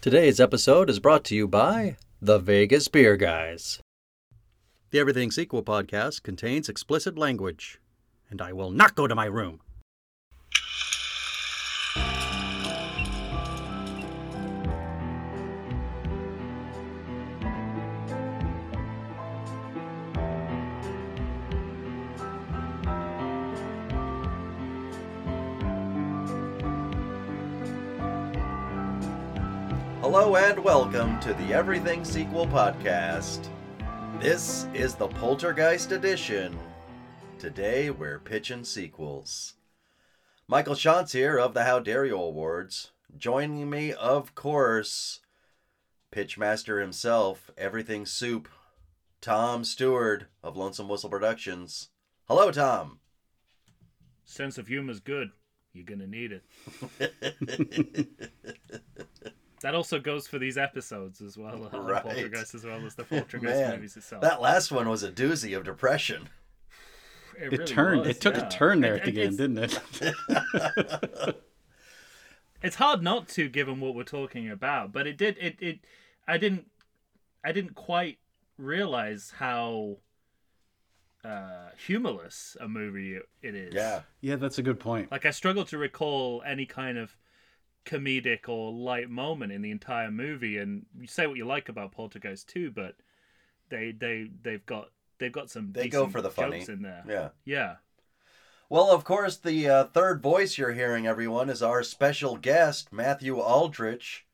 Today's episode is brought to you by the Vegas Beer Guys. The Everything Sequel podcast contains explicit language, and I will not go to my room. Welcome to the Everything Sequel podcast. This is the Poltergeist edition. Today we're pitching sequels. Michael Shantz here of the How Dare You Awards. Joining me, of course, Pitchmaster himself, Everything Soup, Tom Stewart of Lonesome Whistle Productions. Hello, Tom. Sense of humor's good. You're gonna need it. That also goes for these episodes as well, uh, Right. Poltergeist as well as the Poltergeist Man, movies itself. that last one was a doozy of depression. It really turned. was, it took yeah. a turn there It- at the end, didn't it? It's hard not to, given what we're talking about. But it did. It. It. I didn't. I didn't quite realize how uh, humorless a movie it is. Yeah. yeah, that's a good point. Like I struggle to recall any kind of comedic or light moment in the entire movie. And you say what you like about Poltergeist 2, but they they they've got they've got some They go for the funny. in there. Yeah. Yeah. Well, of course, the uh, third voice you're hearing, everyone, is our special guest, Matthew Aldrich,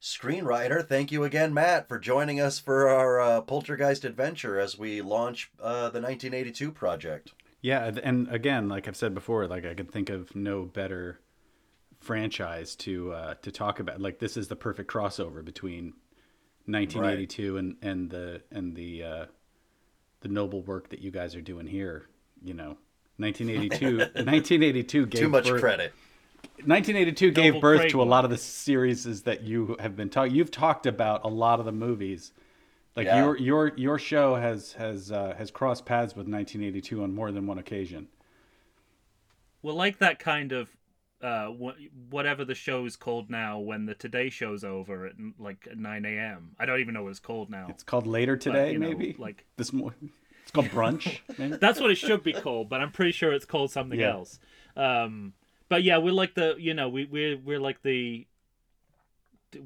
screenwriter. Thank you again, Matt, for joining us for our uh, Poltergeist adventure as we launch uh, the 1982 project. Yeah, and again, like I've said before, like I can think of no better franchise to uh, to talk about. Like this is the perfect crossover between 1982 and and the and the uh, the noble work that you guys are doing here. You know, 1982. 1982 gave Too much birth, credit. 1982 gave birth to a lot of the series that you have been talking. You've talked about a lot of the movies. Like Yeah. your your your show has has uh, has crossed paths with 1982 on more than one occasion. Well, like that kind of uh, wh- whatever the show is called now when the Today Show's over at like 9 a.m. I don't even know what it's called now. It's called Later Today, you know, maybe. like- this morning. It's called Brunch. That's what it should be called, but I'm pretty sure it's called something Yeah. else. Um, but yeah, we're like the you know we we're we're like the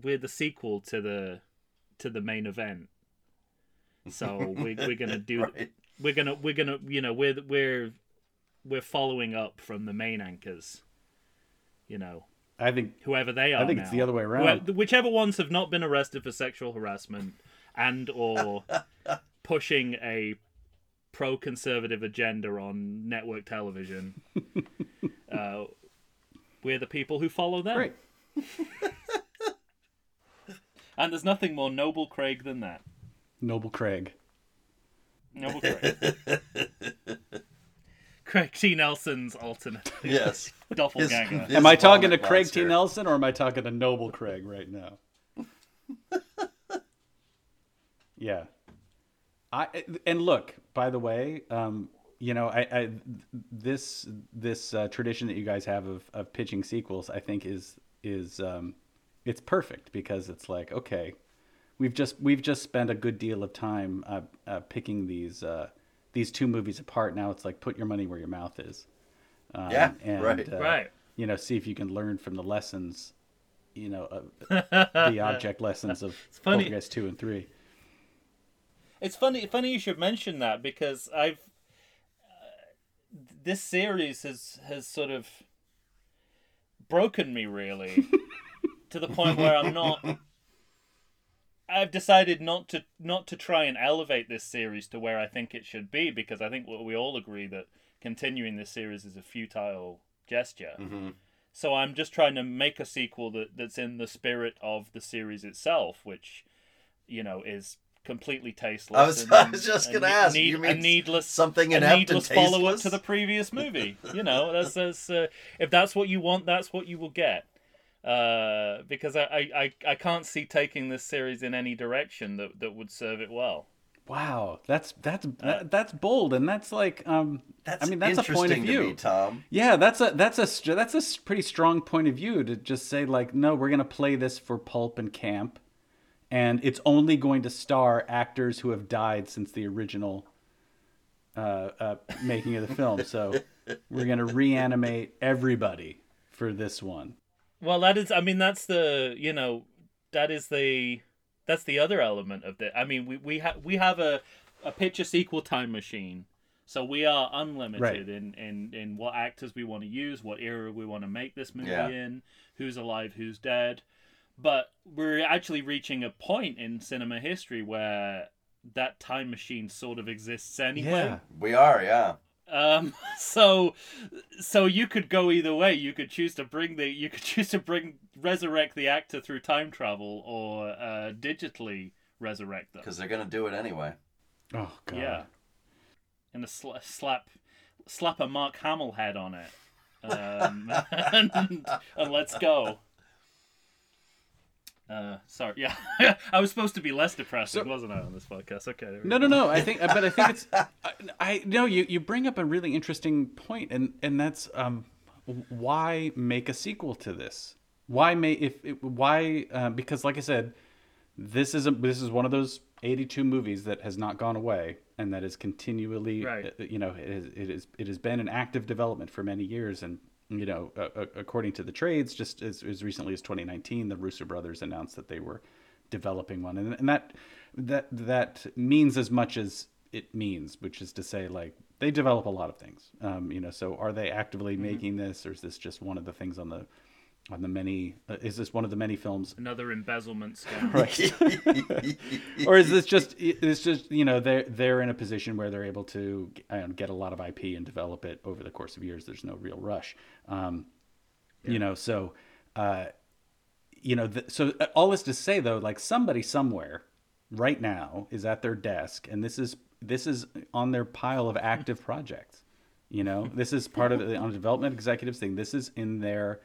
we're the sequel to the to the main event. So we, we're gonna do Right. we're gonna we're gonna you know we're we're we're following up from the main anchors. You know, I think whoever they are. I think it's the other way around. Wh- Whichever ones have not been arrested for sexual harassment and or pushing a pro-conservative agenda on network television, uh, we're the people who follow them. great. And there's nothing more noble Craig than that. Noble Craig. Noble Craig. Craig T. Nelson's alternate Yes. doppelganger. His am I talking to vomit Craig T. Nelson or am I talking to Noble Craig right now? yeah. I and look, by the way, um, you know, I, I this this uh, tradition that you guys have of, of pitching sequels, I think is is um, it's perfect because it's like okay, we've just we've just spent a good deal of time uh, uh, picking these uh, these two movies apart. Now it's like put your money where your mouth is. Um, Yeah, and, right. uh, Right. You know, see if you can learn from the lessons. You know, of the object lessons of funny. Poltergeist two and three. It's funny. Funny you should mention that because I've uh, this series has has sort of broken me really to the point where I'm not. I've decided not to not to try and elevate this series to where I think it should be because I think we all agree that continuing this series is a futile gesture. Mm-hmm. So I'm just trying to make a sequel that, that's in the spirit of the series itself, which, you know, is completely tasteless. I was- and- I was just gonna ask, need- you a mean needless something a inept and needless follow up to the previous movie. You know, that's, that's uh, if that's what you want, that's what you will get. Uh, because I, I, I, I can't see taking this series in any direction that, that would serve it well. Wow, that's that's that, that's bold, and that's like um. That's I mean, that's a point of view. to me, Tom. Yeah, that's a that's a that's a s- pretty strong point of view to just say like, no, we're gonna play this for pulp and camp, and it's only going to star actors who have died since the original uh, uh, making of the film. So we're gonna reanimate everybody for this one. Well, that is. I mean, that's the. You know, that is the. That's the other element of it. I mean, we we have we have a a picture sequel time machine, so we are unlimited Right. in, in in what actors we want to use, what era we want to make this movie Yeah. in, who's alive, who's dead. But we're actually reaching a point in cinema history where that time machine sort of exists anyway. Yeah, We are, yeah. Um, so, so you could go either way. You could choose to bring the, you could choose to bring resurrect the actor through time travel, or uh, digitally resurrect them. Because they're gonna do it anyway. oh god. Yeah, and a sla- slap, slap a Mark Hamill head on it, um, and, and let's go. Uh, sorry, yeah, I was supposed to be less depressing, So- wasn't I, on this podcast? Okay. No, go. no, no. I think, but I think it's. I, I no. You you bring up a really interesting point, and and that's um, why make a sequel to this? Why make if it, why uh, because like I said, this is a this is one of those eighty two movies that has not gone away and that is continually Right. uh, you know it is, it is it has been in active development for many years and. You know, uh, according to the trades, just as, as recently as 2019, the Russo brothers announced that they were developing one, and, and that that that means as much as it means, which is to say, like they develop a lot of things. Um, you know, so are they actively making this, or is this just one of the things on the on the many? Uh, is this one of the many films? Another embezzlement scam. Right. or is this just it's just you know they're they're in a position where they're able to uh, get a lot of IP and develop it over the course of years. There's no real rush. Um, You know, so uh, you know, th- so uh, all this to say though, like somebody somewhere right now is at their desk, and this is this is on their pile of active projects. You know, this is part of the on development executives thing. This is in their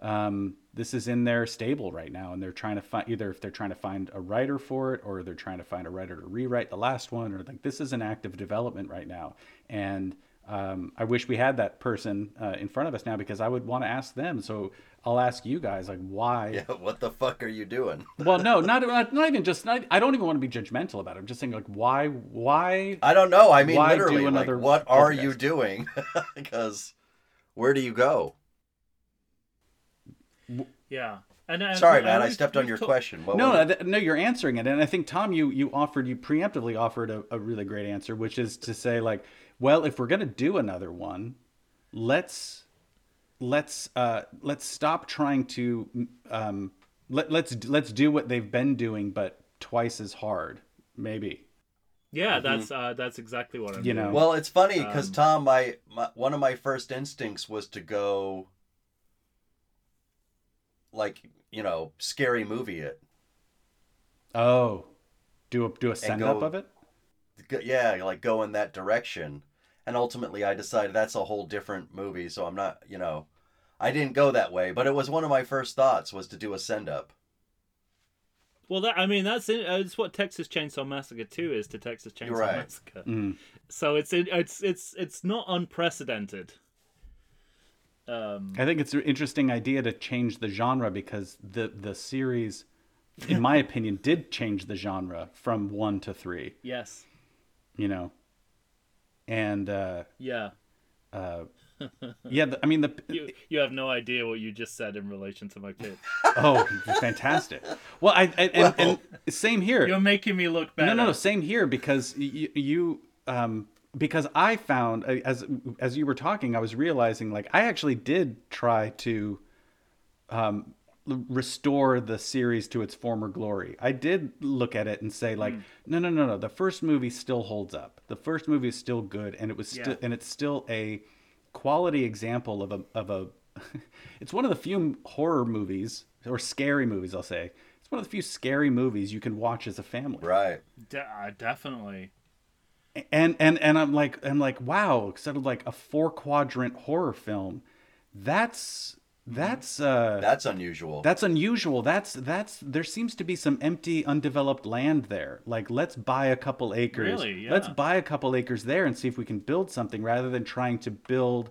um, this is in their stable right now, and they're trying to find either if they're trying to find a writer for it, or they're trying to find a writer to rewrite the last one, or like this is an active development right now. And um, I wish we had that person uh, in front of us now because I would want to ask them. So I'll ask you guys like why. yeah, what the fuck are you doing? Well, no, not, not not even just. Not, I don't even want to be judgmental about it. I'm just saying like why why I don't know. I mean, Why do literally, like, another what are you doing? Because where do you go? Yeah. And, and Sorry, and man, I stepped on your ta- question. What no, no, th- no, you're answering it, and I think Tom, you you offered, you preemptively offered a, a really great answer, which is to say, like, well, if we're gonna do another one, let's let's uh, let's stop trying to um, let let's let's do what they've been doing, but twice as hard, maybe. Yeah, that's uh, that's exactly what I'm You doing. know. Well, it's funny because Um, Tom, my, my one of my first instincts was to go, like you know, scary movie it. Oh, do a do a send up of it. Go- Yeah, like go in that direction. And ultimately, I decided that's a whole different movie. So I'm not, you know, I didn't go that way. But it was one of my first thoughts was to do a send up. Well, that I mean, that's it. Uh, it's what Texas Chainsaw Massacre Two is to Texas Chainsaw You're right. Massacre. Mm. So it's it, it's it's it's not unprecedented. Um, I think it's an interesting idea to change the genre because the the series, in my opinion, did change the genre from one to three. yes. You know, and uh, Yeah. uh, yeah, the, I mean the You you have no idea what you just said in relation to my kid. oh, fantastic. Well, I, I and, and same here. You're making me look bad. No, no, no. Same here because you, you um, because I found as as you were talking, I was realizing like I actually did try to um, l- restore the series to its former glory. I did look at it and say like, no, no, no, no. The first movie still holds up. The first movie is still good, and it was still Yeah. and it's still a quality example of a of a. it's one of the few horror movies or scary movies. I'll say it's one of the few scary movies you can watch as a family Right. De- uh, definitely. And and and I'm like I'm like wow, instead of like a four quadrant horror film, that's That's uh, That's unusual. that's unusual. That's that's there seems to be some empty, undeveloped land there. Like let's buy a couple acres. Really? Yeah. Let's buy a couple acres there and see if we can build something rather than trying to build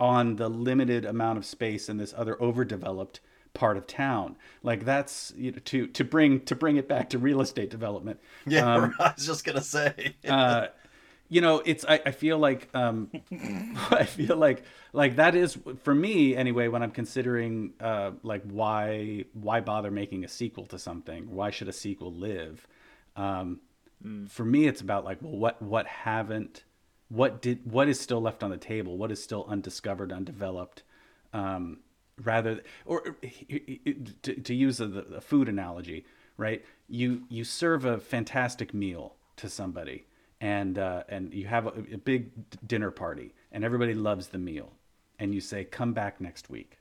on the limited amount of space in this other overdeveloped part of town. Like that's you know, to to bring to bring it back to real estate development. yeah, um, I was just gonna say. uh, you know, it's I, I feel like um, I feel like like that is for me anyway when I'm considering uh, like why why bother making a sequel to something? Why should a sequel live? Um, For me, it's about like well, what what haven't what did what is still left on the table? What is still undiscovered, undeveloped? Um, rather or to, to use a, the food analogy right you you serve a fantastic meal to somebody and uh, and you have a, a big dinner party and everybody loves the meal and you say come back next week.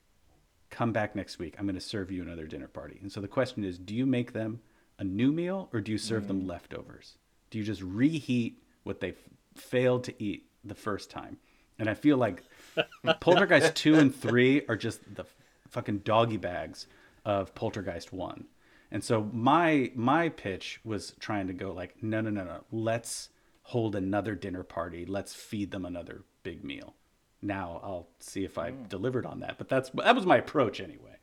Come back next week. I'm going to serve you another dinner party. And so the question is do you make them a new meal or do you serve them leftovers? Do you just reheat what they f- failed to eat the first time? And i feel like poltergeist 2 and 3 are just the fucking doggy bags of poltergeist 1 and so my my pitch was trying to go like no no no no. Let's hold another dinner party let's feed them another big meal now i'll see if i delivered on that but that's that was my approach anyway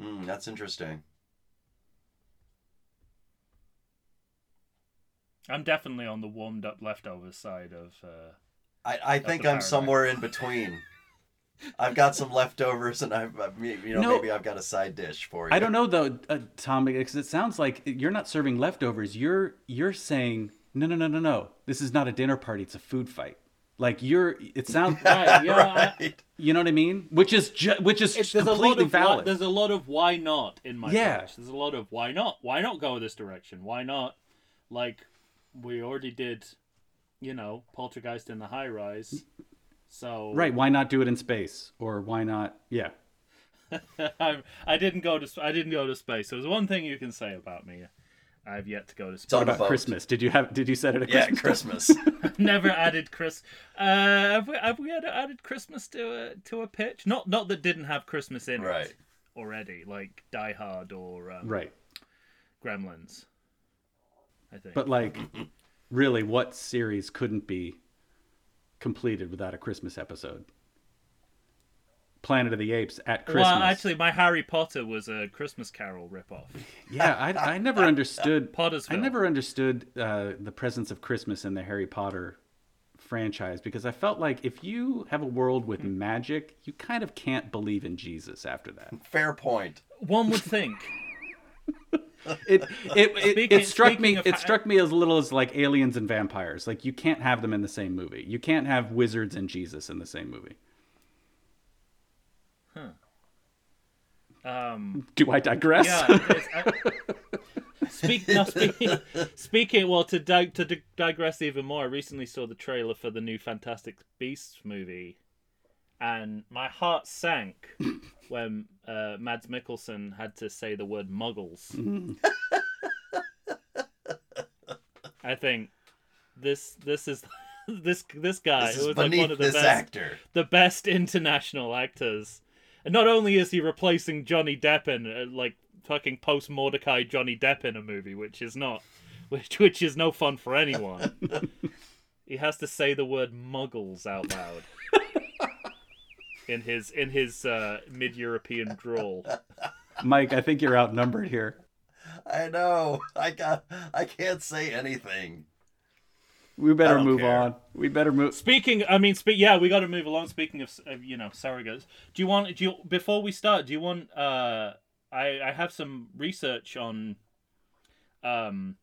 Mm, that's interesting. I'm definitely on the warmed up leftovers side of. Uh, I, I think I'm paradigm. somewhere in between. I've got some leftovers, and I've I've- you know No. maybe I've got a side dish for you. i don't know though uh, tom because it sounds like you're not serving leftovers you're you're saying no no no no no this is not a dinner party it's a food fight like you're it sounds right, yeah, I- right. you know what i mean which is ju- which is it's, there's a lot completely of why, valid there's a lot of why not in my Yeah. There's a lot of why not? Why not go this direction? Why not? Like we already did, you know, Poltergeist in the high rise. So right why not do it in space or why not yeah I, I didn't go to I didn't go to space. So there's one thing you can say about me. I've yet to go to space. on what about christmas did you have did you set it at Yeah, christmas Christmas. Never added Chris. Uh, have we have we had added Christmas to a to a pitch? Not not that didn't have Christmas in Right. it already, like Die Hard or um, right Gremlins. I think. But like, really, what series couldn't be completed without a Christmas episode? Planet of the Apes at Christmas. Well, actually, my Harry Potter was a Christmas Carol ripoff. yeah, I, I never understood. I never understood uh, the presence of Christmas in the Harry Potter franchise because I felt like if you have a world with Hmm. magic, you kind of can't believe in Jesus after that. Fair point. One would think. It it it, Speaking- it struck me. It ha- struck me as little as like aliens and vampires. Like you can't have them in the same movie. You can't have wizards and Jesus in the same movie. Um, Do I digress? yeah. it's- I, speak, no, speaking, speaking. Well, to di- to di- digress even more, I recently saw the trailer for the new Fantastic Beasts movie, and my heart sank when uh, Mads Mikkelsen had to say the word "muggles." I think this this is this this guy This who is was like one of the best actor. the best international actors. And not only is he replacing Johnny Depp in uh, like fucking post Mortdecai Johnny Depp in a movie, which is not, which which is no fun for anyone. he has to say the word "muggles" out loud in his in his uh, mid European drawl. Mike, I think you're outnumbered here. I know. I got. I can't say anything. We better move care. on. We better move. Speaking, I mean, speak. Yeah, we got to move along. Speaking of, of, you know, surrogates. Do you want? Do you before we start? Do you want? Uh, I I have some research on, um,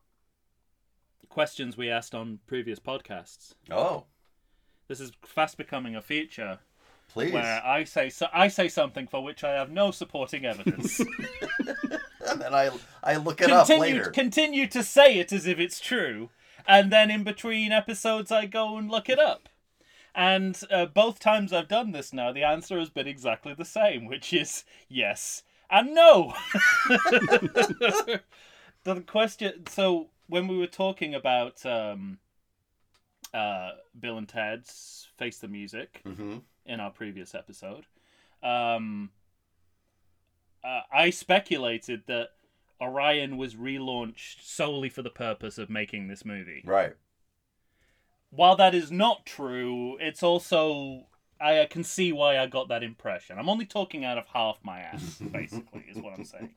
questions we asked on previous podcasts. Oh, This is fast becoming a feature please. where I say so, I say something for which I have no supporting evidence. and then I I look it up continue later. continue to say it as if it's true, and then in between episodes I go and look it up. And uh, both times I've done this now, the answer has been exactly the same, which is yes and no. the question. So when we were talking about um, uh, Bill and Ted's Face the Music hmm in our previous episode, um, uh, I speculated that Orion was relaunched solely for the purpose of making this movie. Right. While that is not true, it's also I can see why I got that impression. I'm only talking out of half my ass, basically, is what I'm saying.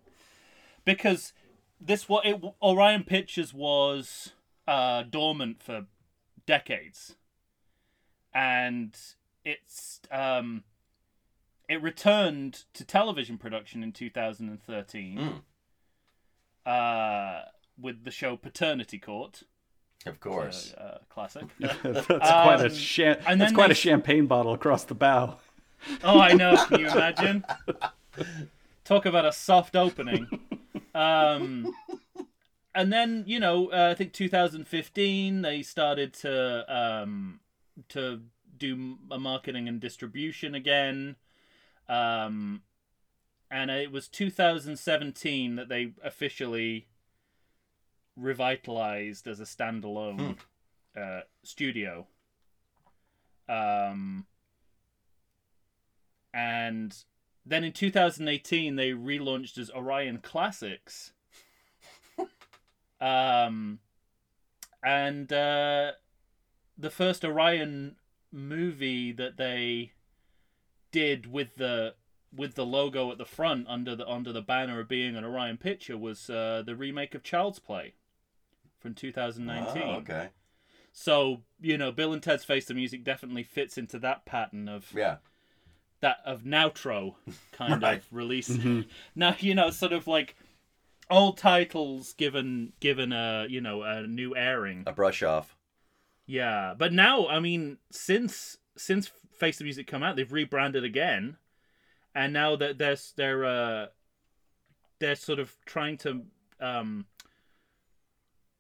Because this what it, Orion Pictures was uh, dormant for decades, and it's um, it returned to television production in 2013 uh, with the show Paternity Court. Of course. Uh, uh, classic. that's quite a Um, cha- that's then quite they- a champagne bottle across the bow. Oh, I know. Can you imagine? Talk about a soft opening. Um, and then you know, uh, I think 2015 they started to um, to do a marketing and distribution again. Um, and it was 2017 that they officially revitalized as a standalone uh, studio. Um, and then in 2018 they relaunched as Orion Classics. um, and uh, the first Orion movie that they did with the with the logo at the front under the under the banner of being an Orion picture was uh, the remake of Child's Play from 2019. Oh, okay. So you know, Bill and Ted's Face the Music definitely fits into that pattern of Yeah. that of Nowtro kind Right. of release. Now you know, sort of like old titles given given a you know a new airing. A brush off. Yeah, but now I mean, since since Face the Music come out, they've rebranded again, and now that they're they're uh, they're sort of trying to um,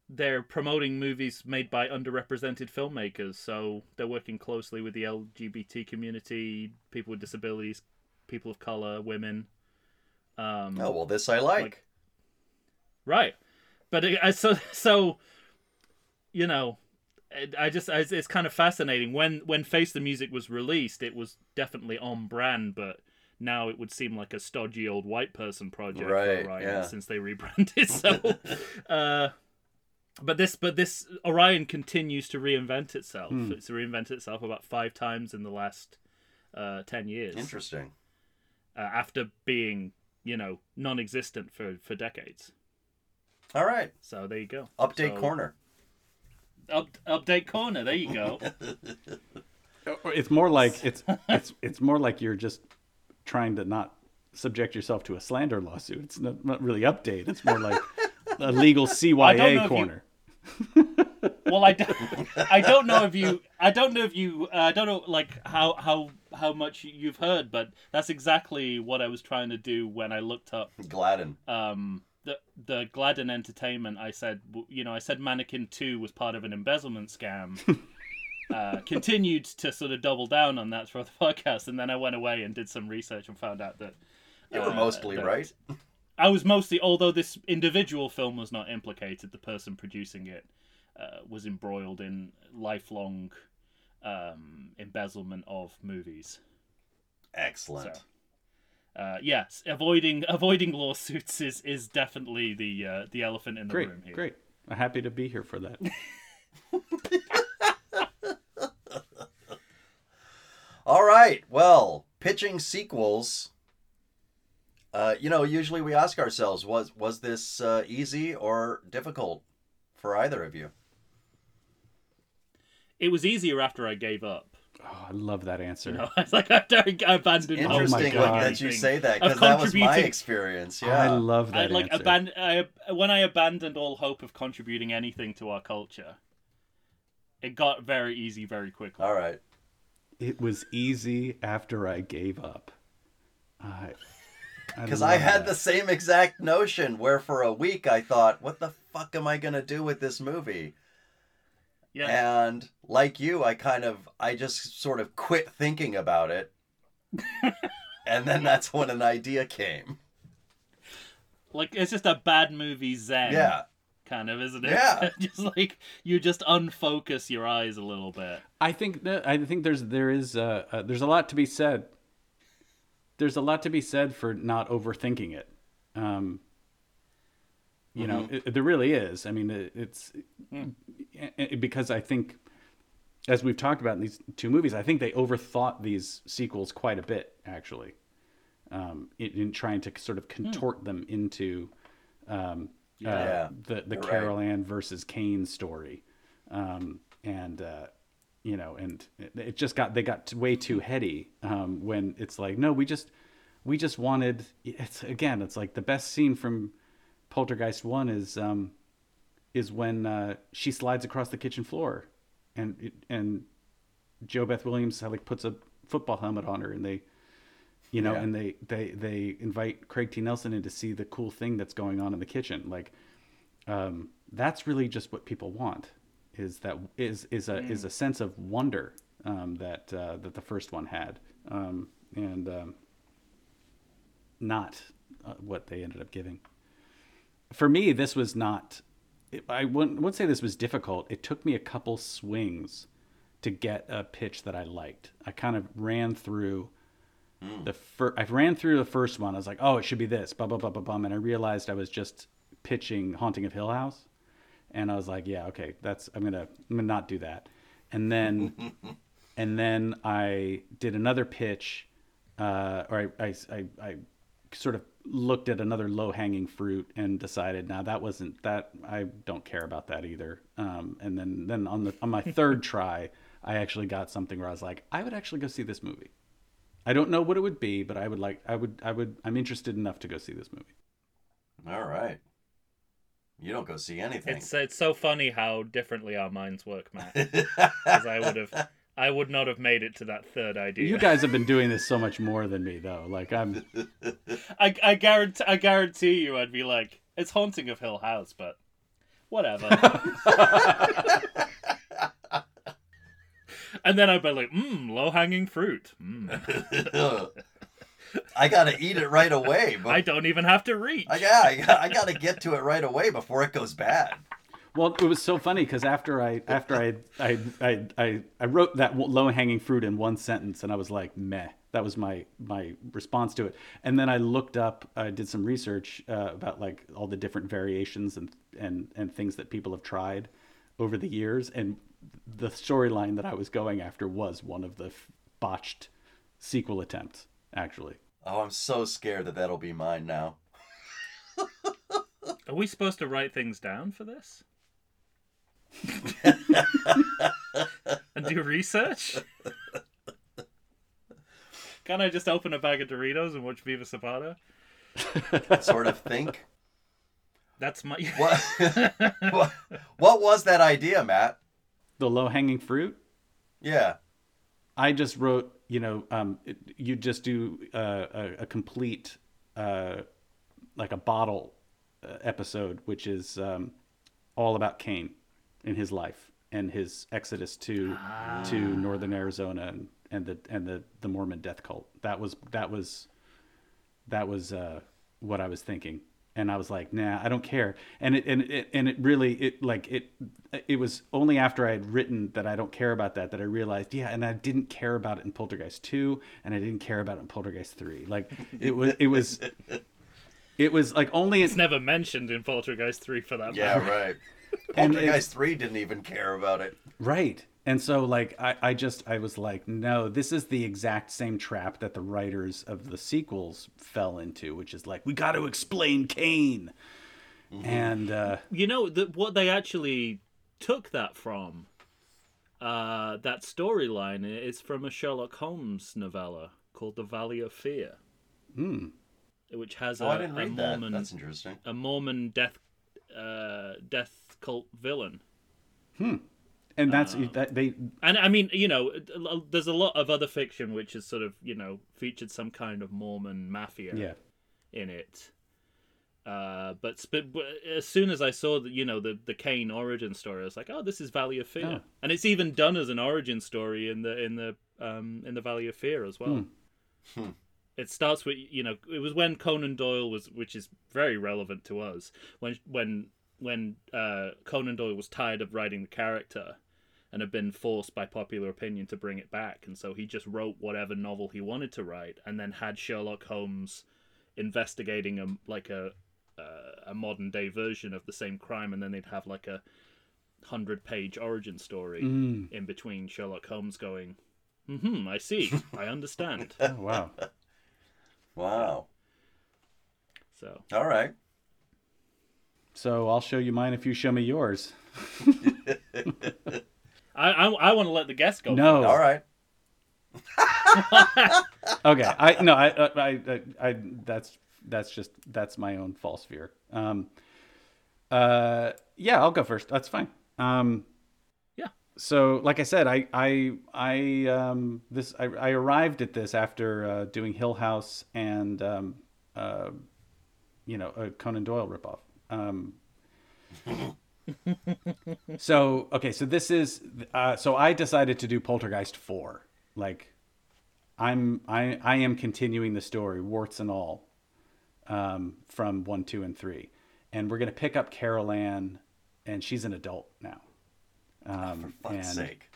they're promoting movies made by underrepresented filmmakers. So they're working closely with the LGBT community, people with disabilities, people of color, women. Um, Oh well, this I like. like right but it, so so you know i just it's kind of fascinating when when face the music was released it was definitely on brand but now it would seem like a stodgy old white person project Right, for Orion yeah. since they rebranded so uh but this but this Orion continues to reinvent itself it's reinvented itself about five times in the last uh 10 years Interesting. uh, after being you know non-existent for for decades All right. so there you go. Update So- corner. Up, update corner. There you go. It's more like it's it's it's more like you're just trying to not subject yourself to a slander lawsuit. It's not, not really update. It's more like a legal know if you- CYA corner. well, I don't, I don't know if you, I don't know if you, uh, I don't know like how how how much you've heard, but that's exactly what I was trying to do when I looked up Gladden. um the the Gladden Entertainment. I said, you know, I said Mannequin Two was part of an embezzlement scam. Uh, continued to sort of double down on that throughout the podcast, and then I went away and did some research and found out that You were uh, mostly that- right. I was mostly, although this individual film was not implicated, the person producing it uh, was embroiled in lifelong um, embezzlement of movies. Excellent. So, uh, yes, avoiding avoiding lawsuits is, is definitely the uh, the elephant in the Great, room here. great. I'm happy to be here for that. All right. Well, pitching sequels. Uh, you know, usually we ask ourselves, was was this uh, easy or difficult for either of you? It was easier after I gave up. Oh, I love that answer. No, it's like after I abandoned hope Interesting God. that you say that because that was my contributing- experience. I Yeah. love I that like answer. aban- I, when I abandoned all hope of contributing anything to our culture. It got very easy very quickly. All right. It was easy after I gave up. I Because I love had that. the same exact notion where for a week I thought, what the fuck am I going to do with this movie? Yeah, And like you, I kind of, I just sort of quit thinking about it. and then that's when an idea came. like it's just a bad movie zen. Yeah. Kind of, isn't it? Yeah. just like you just unfocus your eyes a little bit. I think that I think there's there is uh, uh, there's a lot to be said there's a lot to be said for not overthinking it. Um, you know, it, there really is. I mean, it, it's it- because I think, as we've talked about in these two movies, I think they overthought these sequels quite a bit, actually, um, in, in trying to sort of contort them into um, Yeah. uh, the the You're right. Carol Ann versus Kane story, um, and uh, you know, and it, it just got they got way too heady um, when it's like, no, we just we just wanted. It's again, it's like the best scene from Poltergeist One is um, is when uh, she slides across the kitchen floor, and it, and JoBeth Williams like puts a football helmet on her, and they, you know, Yeah. and they they they invite Craig T. Nelson in to see the cool thing that's going on in the kitchen. Like, um, that's really just what people want. Is that is is a is a sense of wonder um, that uh, that the first one had, um, and um, not uh, what they ended up giving for me, this was not. I wouldn't, wouldn't say this was difficult. It took me a couple swings to get a pitch that I liked. I kind of ran through the first. I ran through the first one. I was like, "Oh, it should be this." Blah blah blah blah blah. And I realized I was just pitching "Haunting of Hill House," and I was like, "Yeah, okay, that's. I'm gonna. I'm gonna not do that." And then, and then I did another pitch, uh, or I, I, I, I sort of looked at another low hanging fruit and decided, now that wasn't that. I don't care about that either. Um, and then, then on the on my third try, I actually got something where I was like, I would actually go see this movie. I don't know what it would be, but I would like. I would. I would. I'm interested enough to go see this movie. All right. You don't go see anything. It's it's so funny how differently our minds work, Matt. Because I would have, I would not have made it to that third idea. You guys have been doing this so much more than me, though. Like I'm. I I guarantee I guarantee you, I'd be like, it's haunting of Hill House, but whatever. and then I'd be like, mmm, low hanging fruit. Mm. I gotta eat it right away. But I don't even have to reach. I, yeah, I, got- I gotta get to it right away before it goes bad. Well, it was so funny because after I after I I I I, I wrote that low hanging fruit in one sentence, and I was like, meh. That was my my response to it. And then I looked up, I did some research uh, about like all the different variations and and and things that people have tried over the years, and the storyline that I was going after was one of the f- botched sequel attempts, actually. Oh, I'm so scared that that'll be mine now. Are we supposed to write things down for this? and do research? Can't I just open a bag of Doritos and watch Viva Zapata? Sort of think. That's my. What, what, what was that idea, Matt? The low hanging fruit. Yeah. I just wrote, you know, um, it, you just do uh, a, a complete, uh, like a bottle uh, episode, which is um, all about Kane in his life and his exodus to to northern Arizona and, and the and the, the Mormon death cult. That was that was that was uh, what I was thinking, and I was like, nah, I don't care. And it and it and it really it like it it was only after I had written that I don't care about that that I realized, yeah, and I didn't care about it in Poltergeist two, and I didn't care about it in Poltergeist three. Like it was it was it was like only It's never mentioned in Poltergeist 3 for that Yeah, matter. right. And Poltergeist 3 didn't even care about it. Right. And so like I, I just I was like, no, this is the exact same trap that the writers of the sequels fell into, which is like, we gotta explain Kane. And uh You know, the, what they actually took that from, uh, that storyline, is from a Sherlock Holmes novella called The Valley of Fear. Which has Oh, a I didn't a read that. Mormon That's interesting. a Mormon death uh, death cult villain. And that's that they And I mean, you know, there's a lot of other fiction which has sort of, you know, featured some kind of Mormon mafia yeah. in it. Uh, but, but as soon as I saw the, you know, the the Kane origin story, I was like, oh, this is Valley of Fear, Oh. and it's even done as an origin story in the in the um in the Valley of Fear as well. It starts with you know it was when Conan Doyle was, which is very relevant to us when when when uh, Conan Doyle was tired of writing the character, and had been forced by popular opinion to bring it back. And so he just wrote whatever novel he wanted to write, and then had Sherlock Holmes investigating a like a uh, a modern day version of the same crime, and then they'd have like a hundred page origin story Mm. in between Sherlock Holmes going, "Hmm, I see, I understand." Oh, wow. Wow. So All right. So I'll show you mine if you show me yours. I I, I want to let the guest go. No. All right. Okay. I no. I, I I I that's that's just that's my own false fear. Um. Uh. Yeah. I'll go first. That's fine. Um. Yeah. So, like I said, I I I um this I, I arrived at this after uh, doing Hill House and um uh you know a Conan Doyle ripoff. Um. so okay, so this is uh, so I decided to do Poltergeist four. Like, I'm I I am continuing the story, warts and all, um, from one, two, and three, and we're gonna pick up Carol Ann, and she's an adult now. Um, For fuck's and sake.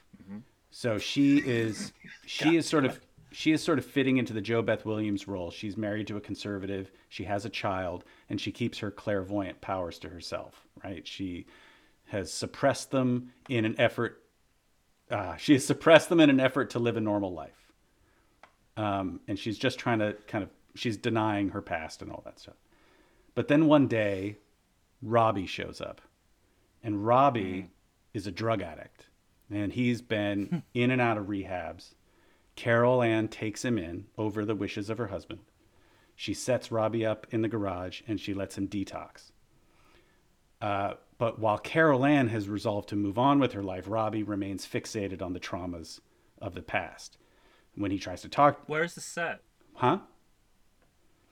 so she is she is sort of she is sort of fitting into the JoBeth Williams role. She's married to a conservative. She has a child, and she keeps her clairvoyant powers to herself. Right? She has suppressed them in an effort. Uh, she has suppressed them in an effort to live a normal life. Um, and she's just trying to kind of she's denying her past and all that stuff. But then one day, Robbie shows up, and Robbie is a drug addict, and he's been in and out of rehabs. Carol Ann takes him in over the wishes of her husband. She sets Robbie up in the garage and she lets him detox. Uh, but while Carol Ann has resolved to move on with her life, Robbie remains fixated on the traumas of the past. When he tries to talk, Where is the set? huh?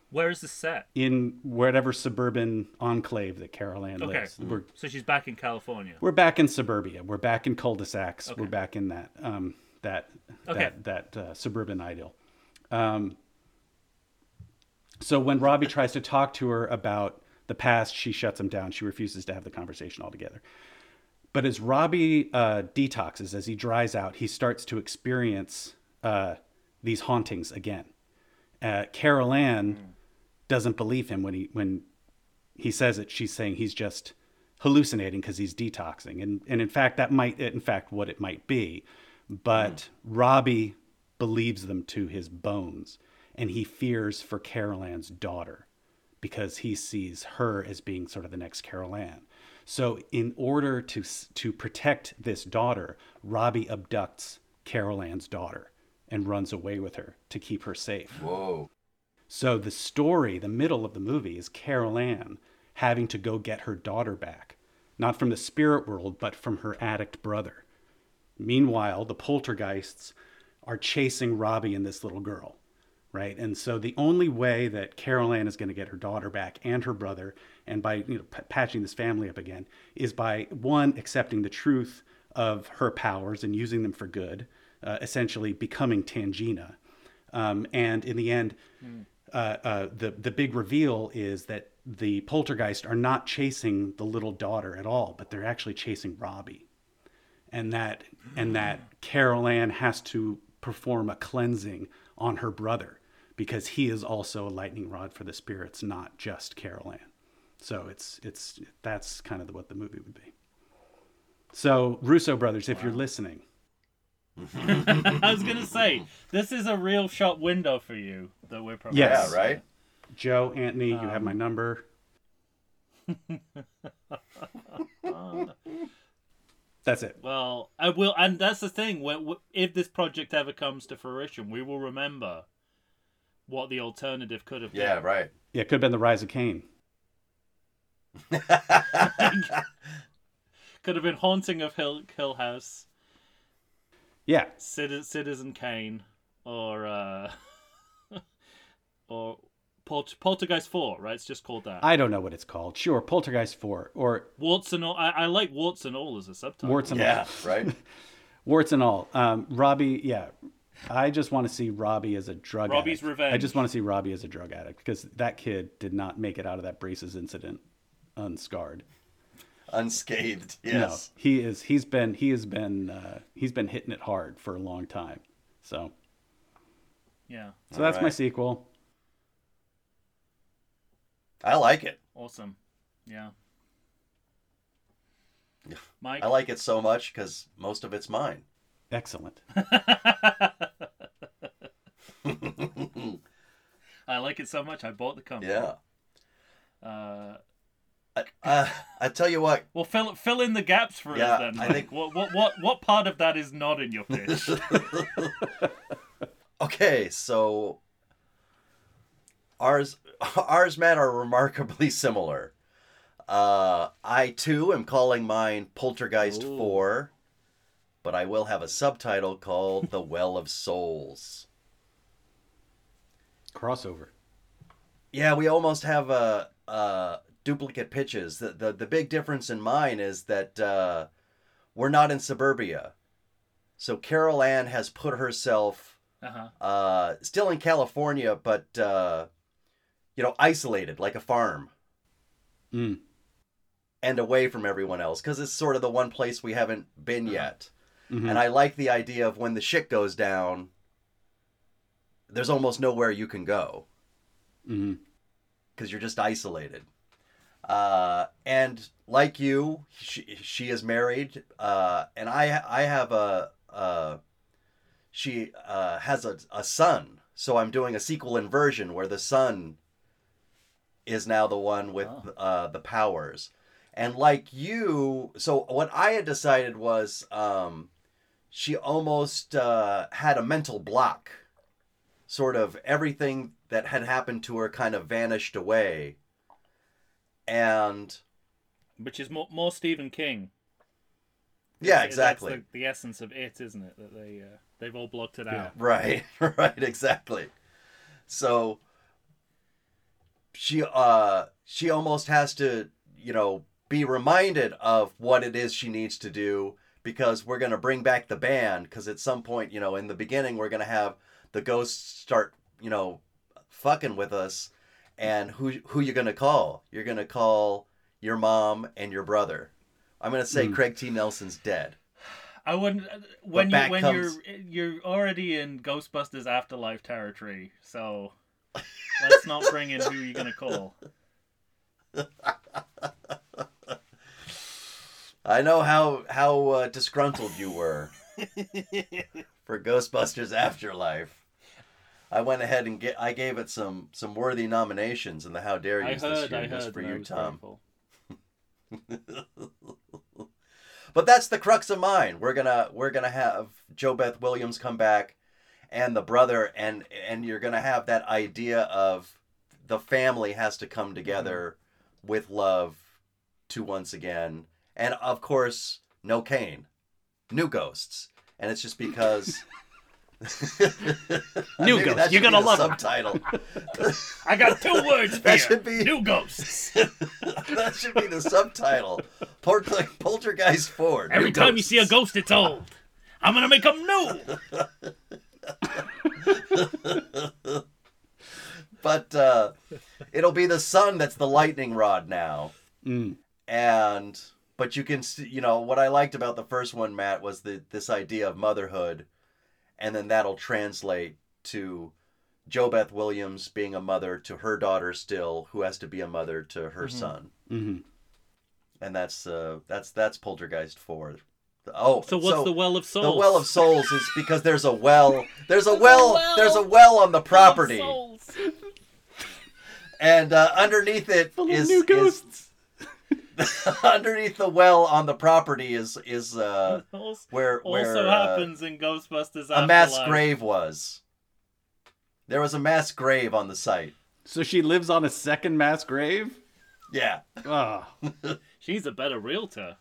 Where is the set? In whatever suburban enclave that Carol Ann Okay. lives. We're, So she's back in California. we're back in suburbia. We're back in cul-de-sacs. Okay. We're back in that um, that Okay. that that uh, suburban ideal. Um, so when Robbie tries to talk to her about the past, she shuts him down. She refuses to have the conversation altogether. But as Robbie uh, detoxes, as he dries out, he starts to experience uh, these hauntings again. Uh, Carol Ann doesn't believe him when he when he says it. She's saying he's just hallucinating because he's detoxing, and and in fact that might in fact what it might be. But Robbie believes them to his bones, and he fears for Carol Ann's daughter because he sees her as being sort of the next Carol Ann. So, in order to to protect this daughter, Robbie abducts Carol Ann's daughter and runs away with her to keep her safe. Whoa. So the story, the middle of the movie, is Carol Ann having to go get her daughter back, not from the spirit world, but from her addict brother. Meanwhile, the poltergeists are chasing Robbie and this little girl, right? And so the only way that Carol Ann is going to get her daughter back and her brother, and by you know p- patching this family up again, is by one accepting the truth of her powers and using them for good, uh, essentially becoming Tangina. Um, and in the end, uh, uh, the the big reveal is that the poltergeist are not chasing the little daughter at all, but they're actually chasing Robbie, and that and that Carol Ann has to perform a cleansing on her brother because he is also a lightning rod for the spirits, not just Carol Ann. So it's it's that's kind of what the movie would be. So Russo brothers, if you're listening, I was gonna say this is a real shop window for you that we're promoting. Yes. Yeah, right? Joe, Anthony, you have my um, number. That's it. Well, I will, and that's the thing. If this project ever comes to fruition, we will remember what the alternative could have been. Yeah, right. Yeah, it could have been the Rise of Cain. Could have been Haunting of Hill, Hill House, Yeah, Citizen, Citizen Kane, or uh, or Pol- Poltergeist Four. Right? It's just called that. I don't know what it's called. Sure, Poltergeist 4 or Warts and all. I, I like Warts and all as a subtitle. Warts and Yeah, right? all. Warts and all. Um, Robbie, yeah. I just want to see Robbie as a drug Robbie's addict. revenge. I just want to see Robbie as a drug addict because that kid did not make it out of that braces incident unscarred. unscathed. No, Yes. he is. He's been. He has been. Uh, he's been hitting it hard for a long time. So, Yeah, so that's my sequel. I like it. awesome. Yeah. Yeah. Mike. I like it so much because most of it's mine. Excellent. I like it so much I bought the company. Yeah. Uh, I, uh, I tell you what. well, fill fill in the gaps for Yeah, us then. I think- what what what what part of that is not in your pitch? Okay, so ours ours Matt are remarkably similar. Uh, I too am calling mine Poltergeist Ooh. 4, but I will have a subtitle called The Well of Souls. Crossover. Yeah, we almost have a, uh duplicate pitches. The, the the big difference in mine is that uh, we're not in suburbia. So Carol Ann has put herself Uh-huh. uh, still in California, but uh, you know, isolated like a farm Mm. and away from everyone else because it's sort of the one place we haven't been Uh-huh. yet. Mhm. And I like the idea of when the shit goes down, there's almost nowhere you can go because you're just isolated. Uh, and like you, she, she is married, uh, and I I have a uh, she uh, has a, a son, so I'm doing a sequel inversion where the son is now the one with Oh. uh, the powers. And like you, so what I had decided was um, she almost uh, had a mental block. Sort of everything that had happened to her kind of vanished away. And Which is more more Stephen King. yeah, That's exactly. the, the essence of it, isn't it? That they uh, they've all blocked it Yeah. out. Right, right, exactly. So she uh she almost has to, you know, be reminded of what it is she needs to do because we're going to bring back the band cuz at some point, you know, in the beginning we're going to have the ghosts start, you know, fucking with us and who who you going to call? You're going to call your mom and your brother. I'm going to say Mm. Craig T. Nelson's dead. I wouldn't uh, when you when comes... you're you're already in Ghostbusters Afterlife territory, so let's not bring in who you're gonna call. I know how how uh, disgruntled you were for Ghostbusters Afterlife. I went ahead and get I gave it some some worthy nominations in the How Dare Yous this year I just heard. for you, Tom. But that's the crux of mine. We're gonna we're gonna have JoBeth Williams come back, and the brother, and and you're gonna have that idea of the family has to come together with love to once again, and of course, no Kane, new ghosts, and it's just because. New ghosts. You're gonna love subtitle. I got two words for That you. should be- new ghosts. that should be the subtitle. Polter- Poltergeist Four. new Every time you see a ghost, it's old. I'm gonna make them new. but uh, it'll be the sun that's the lightning rod now Mm. and but you can see you know what i liked about the first one matt was the this idea of motherhood and then that'll translate to jobeth williams being a mother to her daughter still who has to be a mother to her Mhm. son hmm and that's uh that's that's poltergeist 4 oh So what's the well of souls? the well of souls is because there's a well there's a well, well there's a well on the Well of property souls. and uh, underneath it Full is- new is- ghosts. underneath the well on the property is is uh Also where where also uh, happens in Ghostbusters a mass Afterlife. grave was. There was a mass grave on the site. So she lives on a second mass grave. Yeah. Ah, She's a better realtor.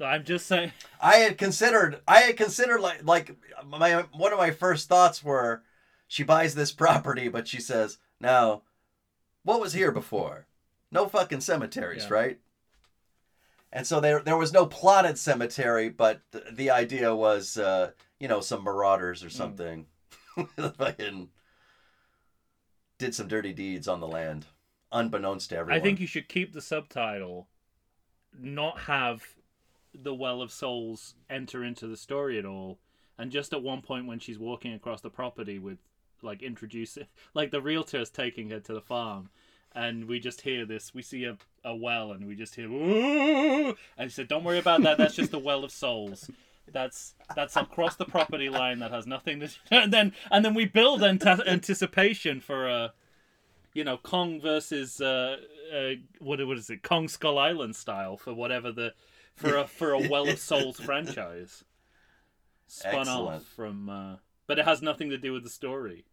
I'm just saying. I had considered I had considered like like my one of my first thoughts were she buys this property but she says, "Now, what was here before? No fucking cemeteries, Yeah. right?" And so there there was no plotted cemetery, but th- the idea was uh, you know, some marauders Mm. or something. fucking did some dirty deeds on the land unbeknownst to everyone. I think you should keep the subtitle not have the Well of Souls enter into the story at all. And just at one point when she's walking across the property with like introducing like the realtor is taking her to the farm and we just hear this we see a, a well and we just hear Ooh! and he said don't worry about that that's just the well of souls that's that's across the property line that has nothing to do and then and then we build anta- anticipation for a you know Kong versus uh, uh what what is it Kong Skull Island style for whatever the for a for a Well of Souls franchise spun Excellent. off from uh but it has nothing to do with the story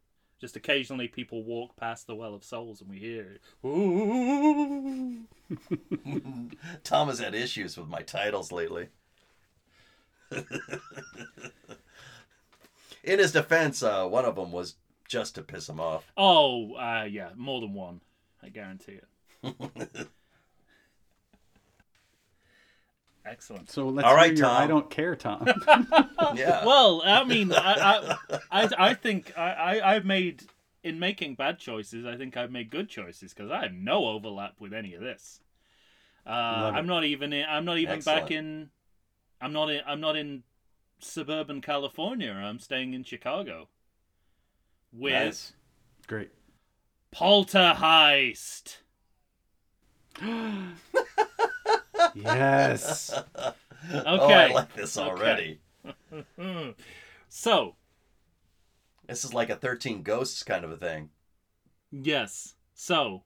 just occasionally people walk past the Well of Souls and we hear Ooh. Tom has had issues with my titles lately. In his defense, uh, one of them was just to piss him off. oh uh yeah more than one I guarantee it excellent So let's All right, hear your Tom. I don't care, Tom. Yeah. Well, I mean, I, I, I, I think I, I, I've made in making bad choices. I think I've made good choices because I have no overlap with any of this. Uh, I'm not even in. I'm not even back in. I'm not in. I'm not in suburban California. I'm staying in Chicago. With Nice. Great. Polterheist. Yes. okay. Oh, I like this Okay. already. So This is like a 13 Ghosts kind of a thing. Yes. So,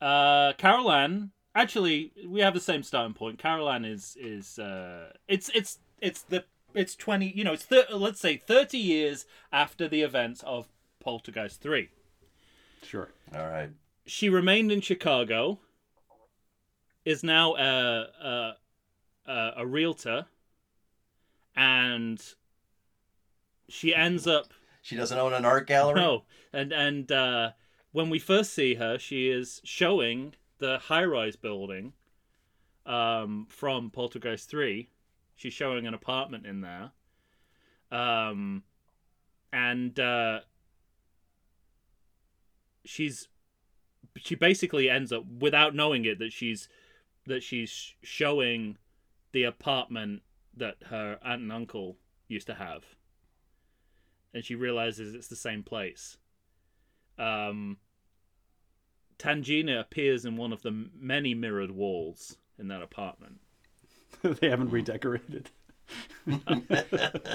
uh, Carol Ann. Actually, we have the same starting point. Carol Ann is is uh, it's it's it's the it's twenty. You know, it's thir- let's say thirty years after the events of Poltergeist three. Sure. All right. She remained in Chicago. Is now a a a, a realtor, and she ends up She doesn't own an art gallery? no, and and uh, when we first see her, she is showing the high-rise building um, from Poltergeist Three. She's showing an apartment in there, um, and uh, she's she basically ends up without knowing it that she's that she's showing the apartment that her aunt and uncle used to have and she realizes it's the same place. Um, Tangina appears in one of the many mirrored walls in that apartment. they haven't redecorated.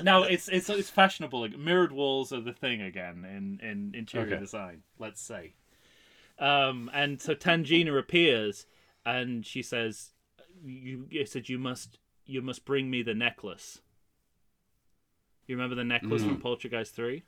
Now it's it's it's fashionable. Like, mirrored walls are the thing again in in interior Okay. design. Let's say. Um, and so Tangina appears, and she says, "You it said you must you must bring me the necklace." You remember the necklace from Poltergeist Three?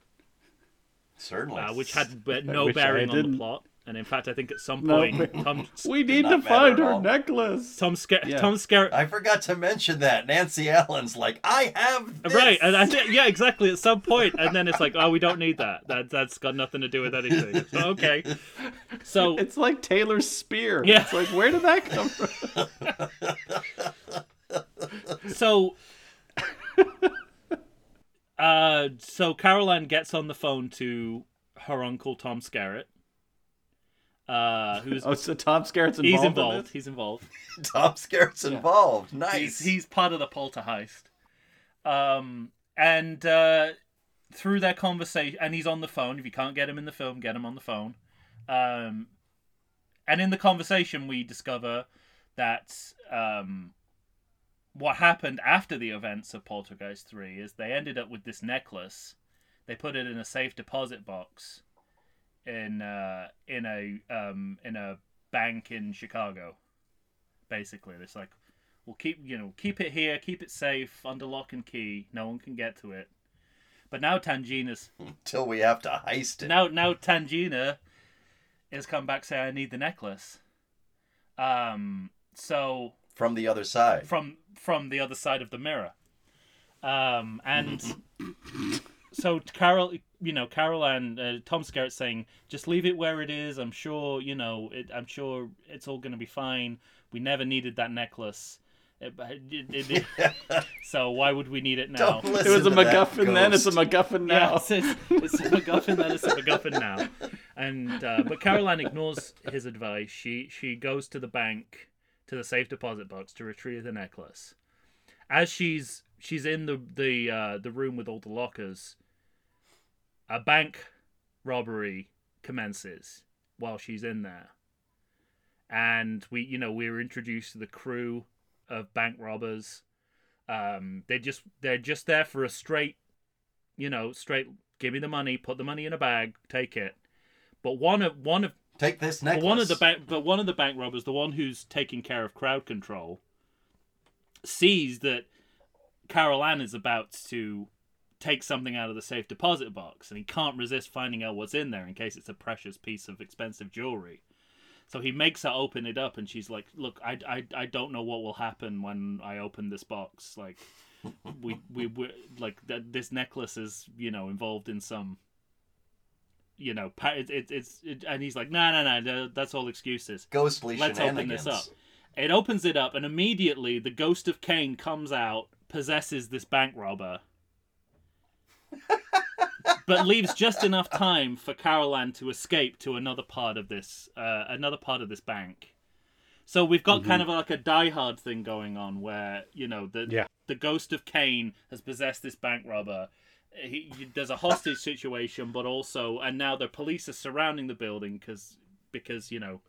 Certainly. uh, which had no bearing on the plot. And in fact, I think at some No, point, but- Tom We need to find her necklace. Tom Scar- Yeah. Tom Scar- I forgot to mention that. Nancy Allen's like, I have this. right, and I think yeah, exactly. At some point, and then it's like, oh, we don't need that. That that's got nothing to do with anything. So, okay, so It's like Taylor's spear. Yeah. It's like, where did that come from? so. Uh, so Carol Ann gets on the phone to her uncle Tom Skerritt, uh, who's Oh, so Tom Skerritt's involved. he's in involved. this? He's involved. Tom Skerritt's involved. Nice. He's, he's part of the poltergeist. Um, and uh, through their conversation, and he's on the phone. If you can't get him in the film, get him on the phone. Um, and in the conversation, we discover that um, what happened after the events of Poltergeist 3 is they ended up with this necklace. They put it in a safe deposit box in uh, in a um, in a bank in Chicago. Basically, it's like we'll keep you know keep it here, keep it safe under lock and key. No one can get to it. But now Tangina's Till we have to heist it. now now Tangina has come back saying I need the necklace. Um. So From the other side. from from the other side of the mirror. Um, and so Carol, you know, Carol and uh, Tom Skerritt saying, just leave it where it is. I'm sure, you know, it, I'm sure it's all going to be fine. We never needed that necklace. It- it- it- it- so why would we need it now? It was a MacGuffin then. It's a ghost. MacGuffin Yeah, now. it's, it's, it's a MacGuffin then. It's a MacGuffin now. And uh, but Carol Ann ignores his advice. She she goes to the bank to the safe deposit box to retrieve the necklace. As she's she's in the the uh, the room with all the lockers, a bank robbery commences while she's in there. And we you know, we're introduced to the crew of bank robbers. Um they just they're just there for a straight you know, straight give me the money, put the money in a bag, take it. But one of one of Take this necklace. one of the bank, but one of the bank robbers, the one who's taking care of crowd control, sees that Carol Ann is about to take something out of the safe deposit box, and he can't resist finding out what's in there in case it's a precious piece of expensive jewelry. So he makes her open it up, and she's like, "Look, I, I, I don't know what will happen when I open this box. Like, we, we, we like th- this necklace is, you know, involved in some." You know, it, it, it's it, and he's like, no, no, no, that's all excuses. ghostly Let's open this up. It opens it up, and immediately the ghost of Kane comes out, possesses this bank robber, but leaves just enough time for Carol Ann to escape to another part of this, uh, another part of this bank. So we've got kind of like a Die Hard thing going on, where you know the Yeah. the ghost of Kane has possessed this bank robber. He, there's a hostage situation, but also, and now the police are surrounding the building because because you know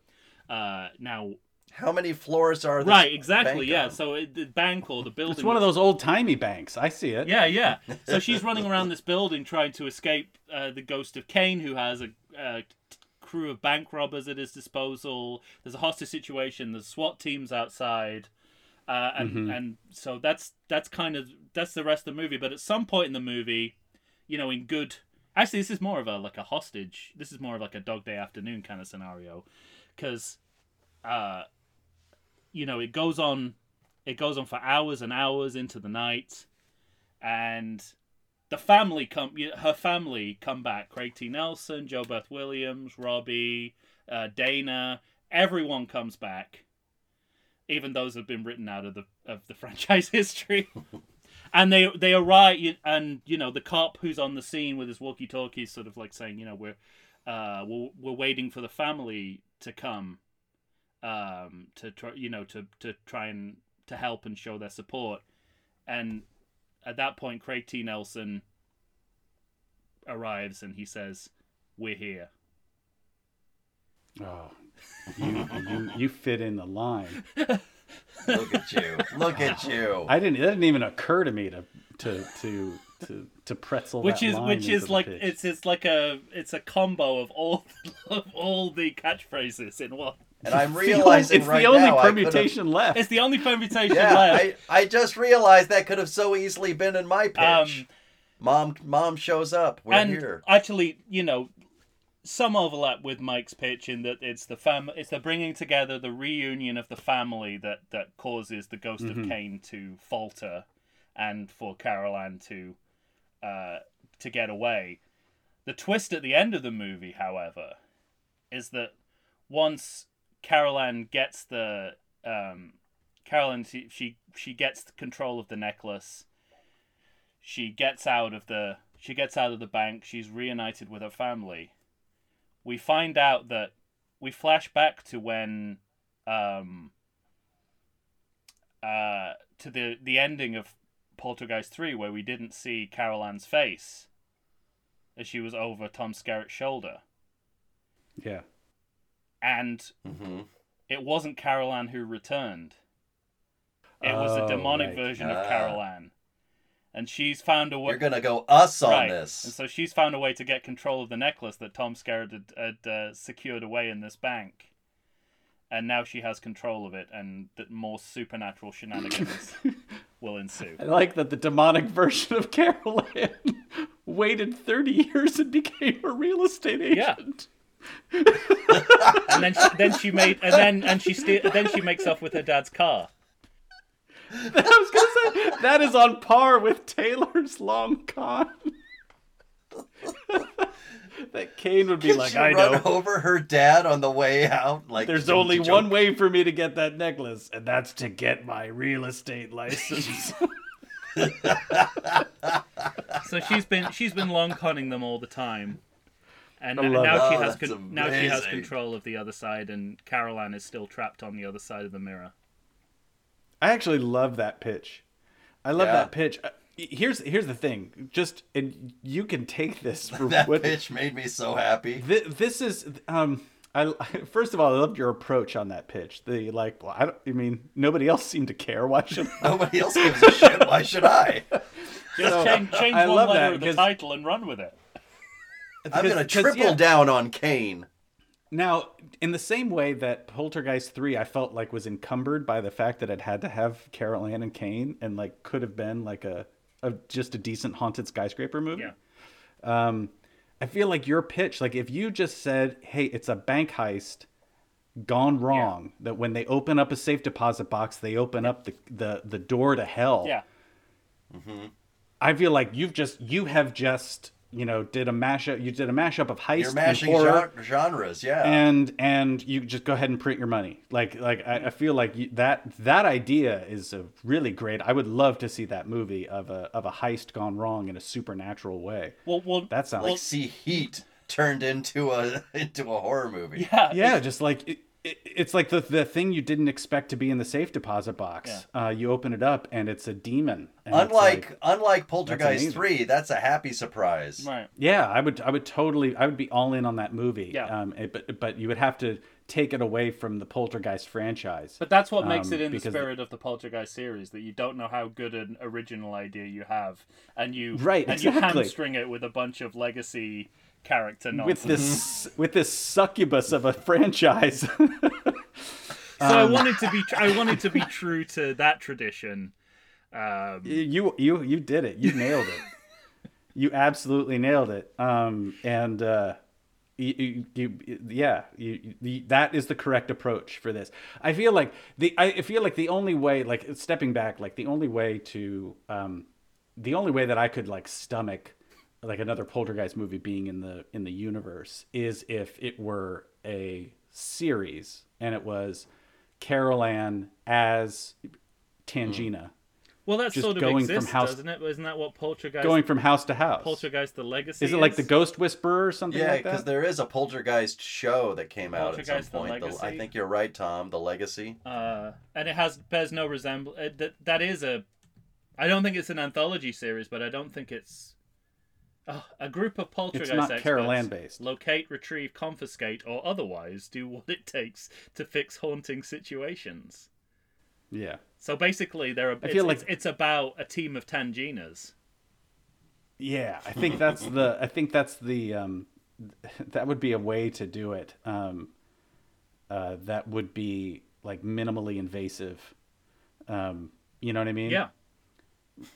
uh, now How many floors are this right exactly yeah. on? so it, the bank or the building It's one of those old timey banks. I see it. yeah yeah. So she's running around this building trying to escape uh, the ghost of Kane who has a crew of bank robbers at his disposal. There's a hostage situation. There's SWAT teams outside. Uh, and and so that's that's kind of that's the rest of the movie. But at some point in the movie you know in good actually this is more of a like a hostage. This is more of like a dog day afternoon kind of scenario. Because uh you know it goes on it goes on for hours and hours into the night. And the family come her family come back. Craig t. Nelson jobeth williams robbie uh, dana everyone comes back even those have been written out of the of the franchise history. And they they arrive and you know the cop who's on the scene with his walkie talkie is sort of like saying you know we're uh we're, we're waiting for the family to come um to try you know to to try and to help and show their support and at that point craig t nelson arrives and he says we're here Oh, you you you fit in the line. Look at you. Look at you. I didn't. That didn't even occur to me to to to to, to pretzel. which that is line which is like pitch. it's it's like a it's a combo of all of all the catchphrases in one and I'm It's the only- realizing it's right the only now permutation left. it's the only permutation Yeah, left I, I just realized that could have so easily been in my pitch. Um, mom mom shows up. We're and here. actually, you know, some overlap with Mike's pitch in that it's the fam, it's the bringing together, the reunion of the family that that causes the ghost of Kane to falter, and for Carol Ann to, uh, to get away. The twist at the end of the movie, however, is that once Carol Ann gets the um, she, she she gets control of the necklace. She gets out of the she gets out of the bank. She's reunited with her family. We find out that we flash back to when um uh to the the ending of poltergeist 3 where we didn't see carol ann's face as she was over tom skerritt's shoulder. Yeah. And hmm it wasn't carol ann who returned it was a Oh, demonic right. version Ah. of carol ann and she's found a way You're gonna go us on right. this. And so she's found a way to get control of the necklace that Tom Skerritt had, had uh, secured away in this bank. And now she has control of it, and that more supernatural shenanigans will ensue. I like that the demonic version of Carol Ann waited 30 years and became a real estate Yeah. Agent. And then she, then she made and then and she ste- then she makes off with her dad's car. I was gonna say that is on par with Taylor's long con. that Kane would be Did like, she I run know. over her dad on the way out? Like There's only jump. one way for me to get that necklace, and that's to get my real estate license. So she's been she's been long conning them all the time. And I n- love now she has Oh, con- now she has control of the other side, and Carol Ann is still trapped on the other side of the mirror. I actually love that pitch. I love Yeah. that pitch. Uh, Here's here's the thing. Just and you can take this for That what pitch made me so happy. Thi- this is um I first of all I loved your approach on that pitch. The like well, I don't I mean nobody else seemed to care. Why should Nobody else gives a shit. Why should I? Just change, change I one letter of the 'cause- title and run with it. I'm gonna triple yeah. down on Kane. Now, in the same way that Poltergeist 3 I felt like was encumbered by the fact that it had to have Carol Ann and Kane and like could have been like a, a just a decent haunted skyscraper movie. Yeah. Um I feel like your pitch like if you just said, "Hey, it's a bank heist gone wrong that when they open up a safe deposit box, they open up the the the door to hell." Yeah. I feel like you've just you have just, you know, did a mashup you did a mashup of heist You're and horror genres, yeah. and and you just go ahead and print your money like like i, I feel like you, that that idea is a really great i would love to see that movie of a of a heist gone wrong in a supernatural way Well, well, that sounds like see Heat turned into a into a horror movie. yeah, yeah just like it, it, it's like the the thing you didn't expect to be in the safe deposit box uh, you open it up and it's a demon Unlike like- unlike Poltergeist amazing. three, that's a happy surprise. Right. yeah i would i would totally i would be all in on that movie Yeah. um it, but but you would have to take it away from the poltergeist franchise But that's what makes Um, it in the spirit of the Poltergeist series that you don't know how good an original idea you have, and you Right, and you exactly. hamstring it with a bunch of legacy character with this with this succubus of a franchise. So I wanted to be tr- I wanted to be true to that tradition. Um, you you you did it. You nailed it. You absolutely nailed it. Um and uh you, you, you yeah you, you, that is the correct approach for this. I feel like the i feel like the only way like stepping back like the only way to um the only way that i could like stomach like another poltergeist movie being in the in the universe is if it were a series and it was carol ann as tangina well, that just sort of going from exists, house- doesn't it? Isn't that what Poltergeist? going from house to house. Poltergeist the Legacy. Is it like the Ghost Whisperer or something Yeah, because that? there is a Poltergeist show that came out at some Poltergeist, The point. The- I think you're right, Tom. The Legacy. Uh, and it has bears no resemblance. That that is a. I don't think it's an anthology series, but I don't think it's. Oh, a group of poltergeist not experts based. locate, retrieve, confiscate, or otherwise do what it takes to fix haunting situations. Yeah. So basically, they're a, I it's, feel it's, like- it's about a team of Tanginas. Yeah, I think that's the I think that's the um that would be a way to do it. Um uh that would be like minimally invasive. Um you know what I mean? Yeah,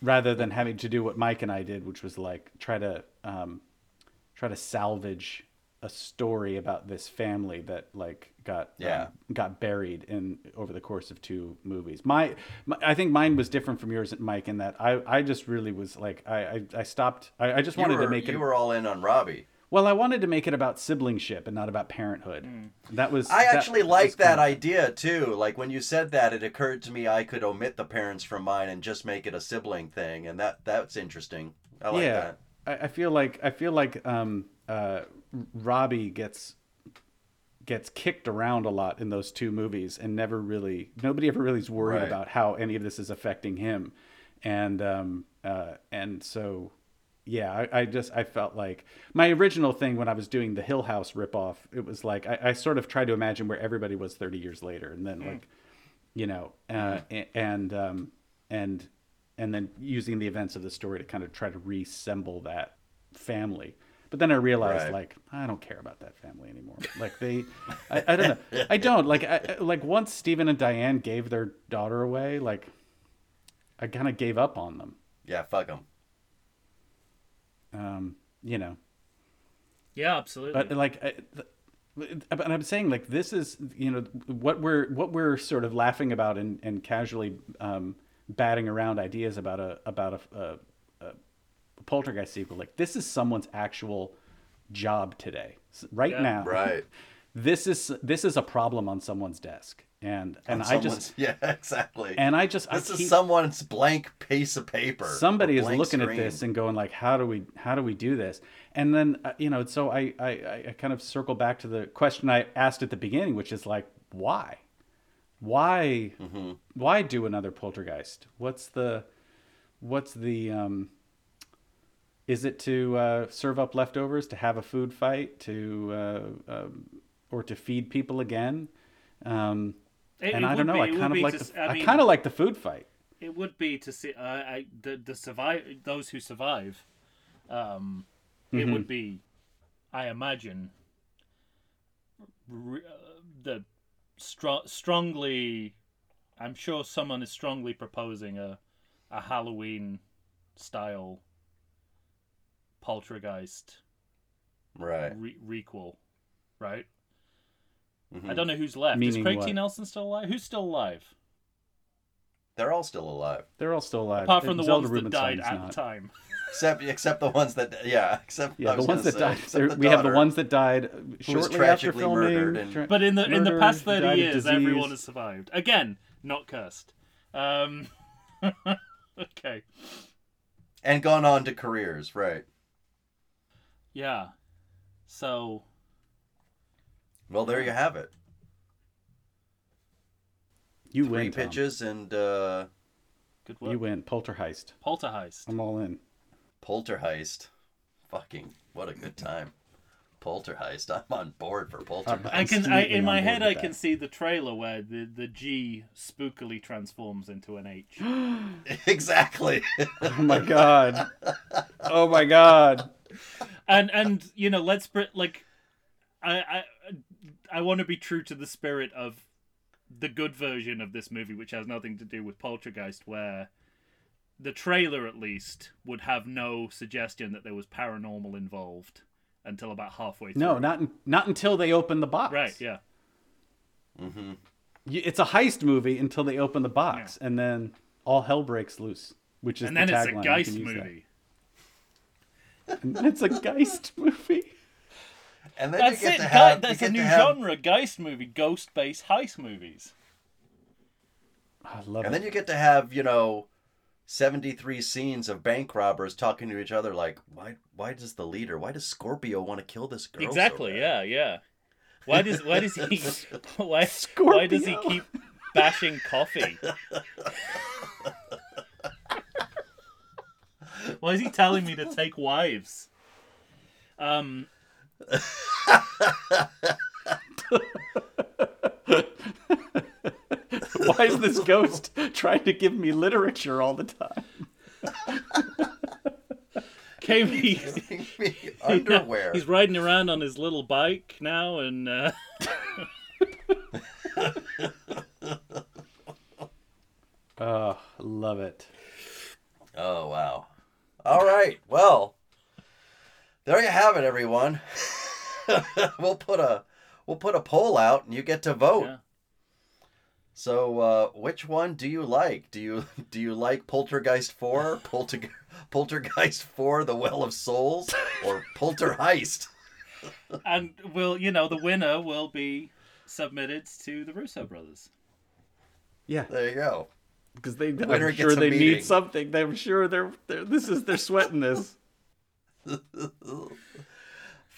Rather than having to do what Mike and I did, which was like try to um try to salvage a story about this family that like got Yeah. um, got buried in over the course of two movies. My, my I think mine was different from yours, Mike, in that I, I just really was like I I, I stopped. I, I just You wanted were, to make it. you were all in on Robbie. Well, I wanted to make it about siblingship and not about parenthood. That was. I that- actually like that idea too. Like when you said that, it occurred to me I could omit the parents from mine and just make it a sibling thing, and that that's interesting. I like yeah, that. I, I feel like I feel like um uh Robbie gets gets kicked around a lot in those two movies and never really nobody ever really is worried Right. about how any of this is affecting him and um uh and so yeah I, I just i felt like my original thing when i was doing the hill house ripoff it was like I, I sort of tried to imagine where everybody was 30 years later and then like you know uh, a- and um and and then using the events of the story to kind of try to reassemble that family. But then i realized Right. like i don't care about that family anymore. Like they I, I don't know. I don't like I- like once stephen and diane gave their daughter away like i kind of gave up on them. Yeah, fuck them. Um you know yeah, absolutely. but like I, th- but i'm saying like this is you know what we're what we're sort of laughing about and, and casually um, batting around ideas about a about a, a, a poltergeist sequel like this is someone's actual job today right Yeah. now Right. this is this is a problem on someone's desk and and i just yeah, exactly. and i just this I is keep, someone's blank piece of paper. somebody is looking at this and going like how do we how do we do this and then uh, you know so I, I i kind of circle back to the question i asked at the beginning which is like why why Mm-hmm. why do another poltergeist? What's the what's the um is it to uh, serve up leftovers, to have a food fight, to uh, um, or to feed people again? Um, It- and it I don't know. be- I kind of like to the, s- I, mean, kind of like the food fight. It would be to see uh, I, the the survive those who survive. Um, It Mm-hmm. would be, I imagine, re- uh, the stro- strongly. I'm sure someone is strongly proposing a a Halloween style poltergeist Right. re- requel, right? Mhm. I don't know who's left. Meaning is Craig what? T. Nelson still alive? Who's still alive? They're all still alive, They're all still alive. Apart from the Zelda ones that died at not. the time. except except the ones that yeah, except Yeah, the ones that say, died. the we have the ones that died was shortly after filming. murdered and- tra- But in the in the past thirty years, everyone has survived. Again, not cursed. Um, okay, and gone on to careers, right? yeah. So Well, there you have it. You Three win, Tom. pitches and uh, good work. You win. Poltergeist. Poltergeist. I'm all in. Poltergeist. Fucking what a good time. Poltergeist. I'm on board for Polterheist. I Poltergeist. can. I, in my head, I with can see the trailer where the the G spookily transforms into an H. exactly. Oh my god. Oh my god. and and you know, let's put like, I I I want to be true to the spirit of the good version of this movie, which has nothing to do with Poltergeist, where the trailer at least would have no suggestion that there was paranormal involved until about halfway through. No, not not until they open the box. right. Yeah. hmm It's a heist movie until they open the box, and then all hell breaks loose. Which is And the then it's a tagline. You Geist can use that. movie. And then it's a Geist movie. And then That's you get it. to have. you that's a get new have- genre, Geist movie, ghost-based heist movies. I love And it. And then you get to have, you know, 73 scenes of bank robbers talking to each other like, why why does the leader, why does Scorpio want to kill this girl? so Exactly. bad? yeah. Yeah. Why does why does he why why does he keep bashing coffee? why is he telling me to take wives? Um. Why is this ghost trying to give me literature all the time? Came he, Giving me underwear. he's riding around on his little bike now, and uh, Oh, love it. Oh wow. All right. Well, there you have it, everyone. we'll put a we'll put a poll out, and you get to vote. yeah. So, uh, which one do you like? Do you do you like Poltergeist Four, Polter, Poltergeist Four: The Well of Souls, or Poltergeist? and will you know the winner will be submitted to the Russo brothers. Yeah, There you go. because they. winner I'm sure they meeting. need something. I'm sure they're. they're this is they're sweating this.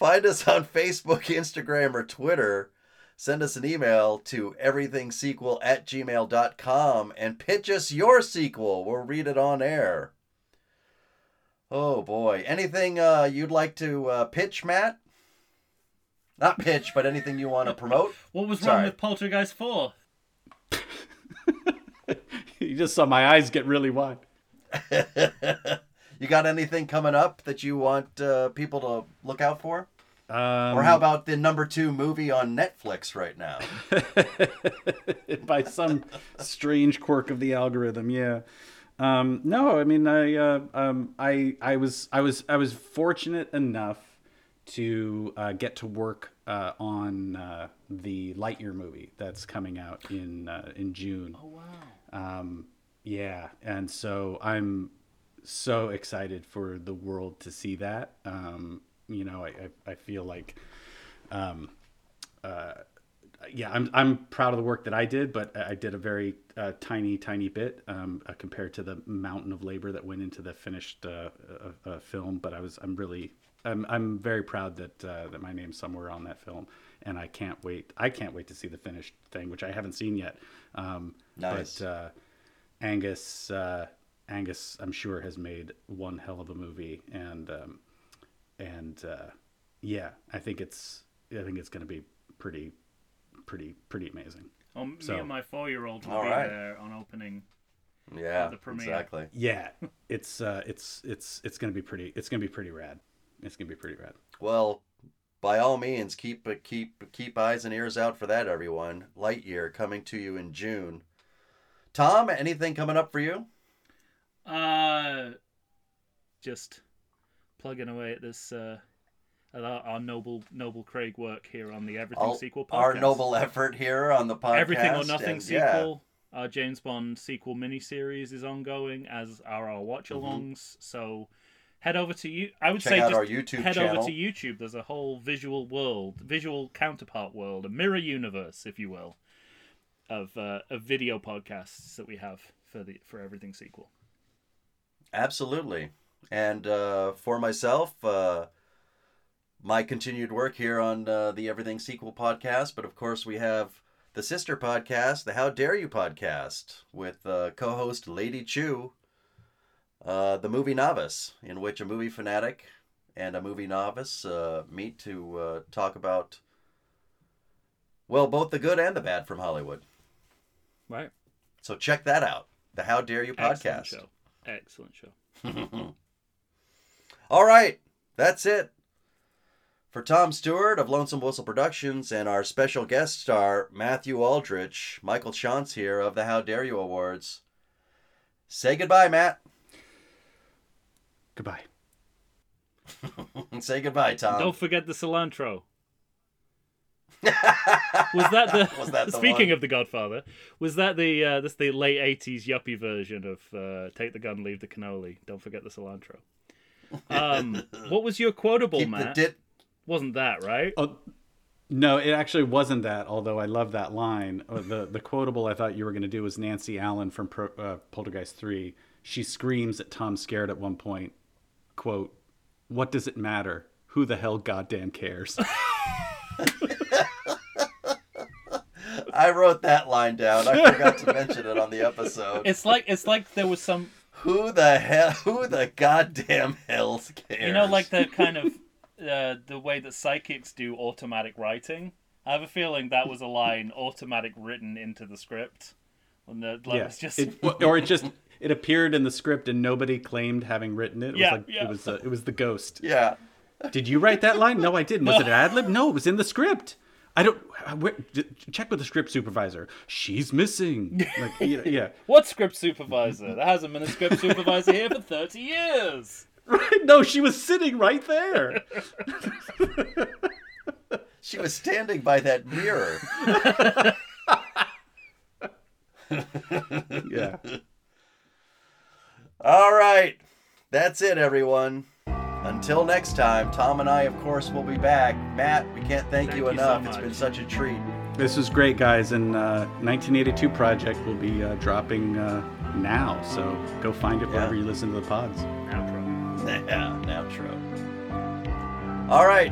Find us on Facebook, Instagram, or Twitter. Send us an email to everythingsequel at gmail.com and pitch us your sequel. We'll read it on air. Oh boy. Anything uh, you'd like to uh, pitch, Matt? Not pitch, but anything you want to promote? What was Sorry. wrong with Poltergeist Four? you just saw my eyes get really wide. you got anything coming up that you want uh, people to look out for? Um, Or how about the number two movie on Netflix right now? by some strange quirk of the algorithm. Yeah. Um, no, I mean, I, uh, um, I, I was, I was, I was fortunate enough to uh, get to work uh, on uh, the Lightyear movie that's coming out in uh, in June. Oh wow. Um, yeah, and so I'm so excited for the world to see that. Um, you know, I, I, feel like, um, uh, yeah, I'm I'm proud of the work that I did, but I did a very uh, tiny, tiny bit um, uh, compared to the mountain of labor that went into the finished uh, uh, uh, film. But I was I'm really I'm I'm very proud that uh, that my name's somewhere on that film, and I can't wait. I can't wait to see the finished thing, which I haven't seen yet. Um, Nice. But uh, Angus, uh, Angus, I'm sure has made one hell of a movie, and um, and uh, yeah, I think it's I think it's going to be pretty, pretty, pretty amazing. Oh, me So- and my four-year-old will be right. there on opening. Yeah, the premiere. exactly. Yeah, it's uh, it's it's it's going to be pretty. It's going to be pretty rad. It's going to be pretty rad. Well, by all means, keep keep keep eyes and ears out for that, everyone. Lightyear coming to you in June. Tom, anything coming up for you? Uh, just plugging away at this. Uh, at our, our noble noble Craig work here on the Everything All- sequel podcast. Our noble effort here on the podcast. Everything or Nothing and, yeah, sequel. Our James Bond sequel miniseries is ongoing, as are our watch-alongs. So head over to you. I would Mm-hmm. Check say just our YouTube head channel. over to YouTube. There's a whole visual world, visual counterpart world, a mirror universe, if you will, of uh, of video podcasts that we have for the for Everything sequel. Absolutely. And uh, for myself, uh, my continued work here on uh, the Everything Sequel podcast, but of course we have the sister podcast, the How Dare You podcast, with uh, co-host Lady Chu, uh, the movie novice, in which a movie fanatic and a movie novice uh, meet to uh, talk about, well, both the good and the bad from Hollywood. Right. So check that out, the How Dare You podcast. Show. Excellent show. All right, that's it. For Tom Stewart of Lonesome Whistle Productions and our special guest star, Matthew Aldrich, Michael Shantz here of the How Dare You Awards. Say goodbye, Matt. Goodbye. And say goodbye, Tom. Don't forget the cilantro. Was that the? Was that the speaking one? of the Godfather, was that the uh, this the late eighties yuppie version of uh, "Take the gun, leave the cannoli"? Don't forget the cilantro. Um, what was your quotable, Keep the Matt? dit. Wasn't that right? Oh, no, it actually wasn't that. Although I love that line. Uh, The the quotable I thought you were going to do was Nancy Allen from Pro, uh, Poltergeist Three. She screams at Tom Skerritt at one point. "Quote: What does it matter? Who the hell goddamn cares?" I wrote that line down. I forgot to mention it on the episode. It's like it's like there was some Who the hell? Who the goddamn hell cares? you know like the kind of uh, the way that psychics do automatic writing. I have a feeling that was a line automatic written into the script. When the like, it's just It, or it just it appeared in the script and nobody claimed having written it. It Yeah, was like yeah. it was uh, it was the ghost. Yeah. Did you write that line? No, I didn't. Was it an ad lib? No, it was in the script. I don't. Where, check with the script supervisor. She's missing. Like, yeah, yeah. What script supervisor? There hasn't been a script supervisor here for 30 years. Right? No, she was sitting right there. She was standing by that mirror. Yeah. All right. That's it, everyone. Until next time, Tom and I, of course, will be back. Matt, we can't thank, Thank you you so enough. it's much. been such a treat. This was great, guys. And uh, 1982 project will be uh, dropping uh, now, so go find it wherever you listen to the pods. Outro. Yeah, outro. All right.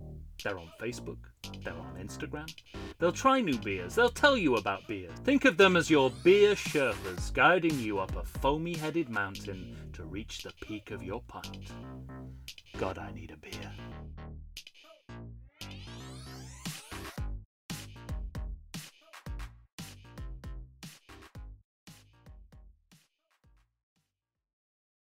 They're on Facebook, they're on Instagram. They'll try new beers, they'll tell you about beer. Think of them as your beer Sherpas guiding you up a foamy headed mountain to reach the peak of your pint. God, I need a beer.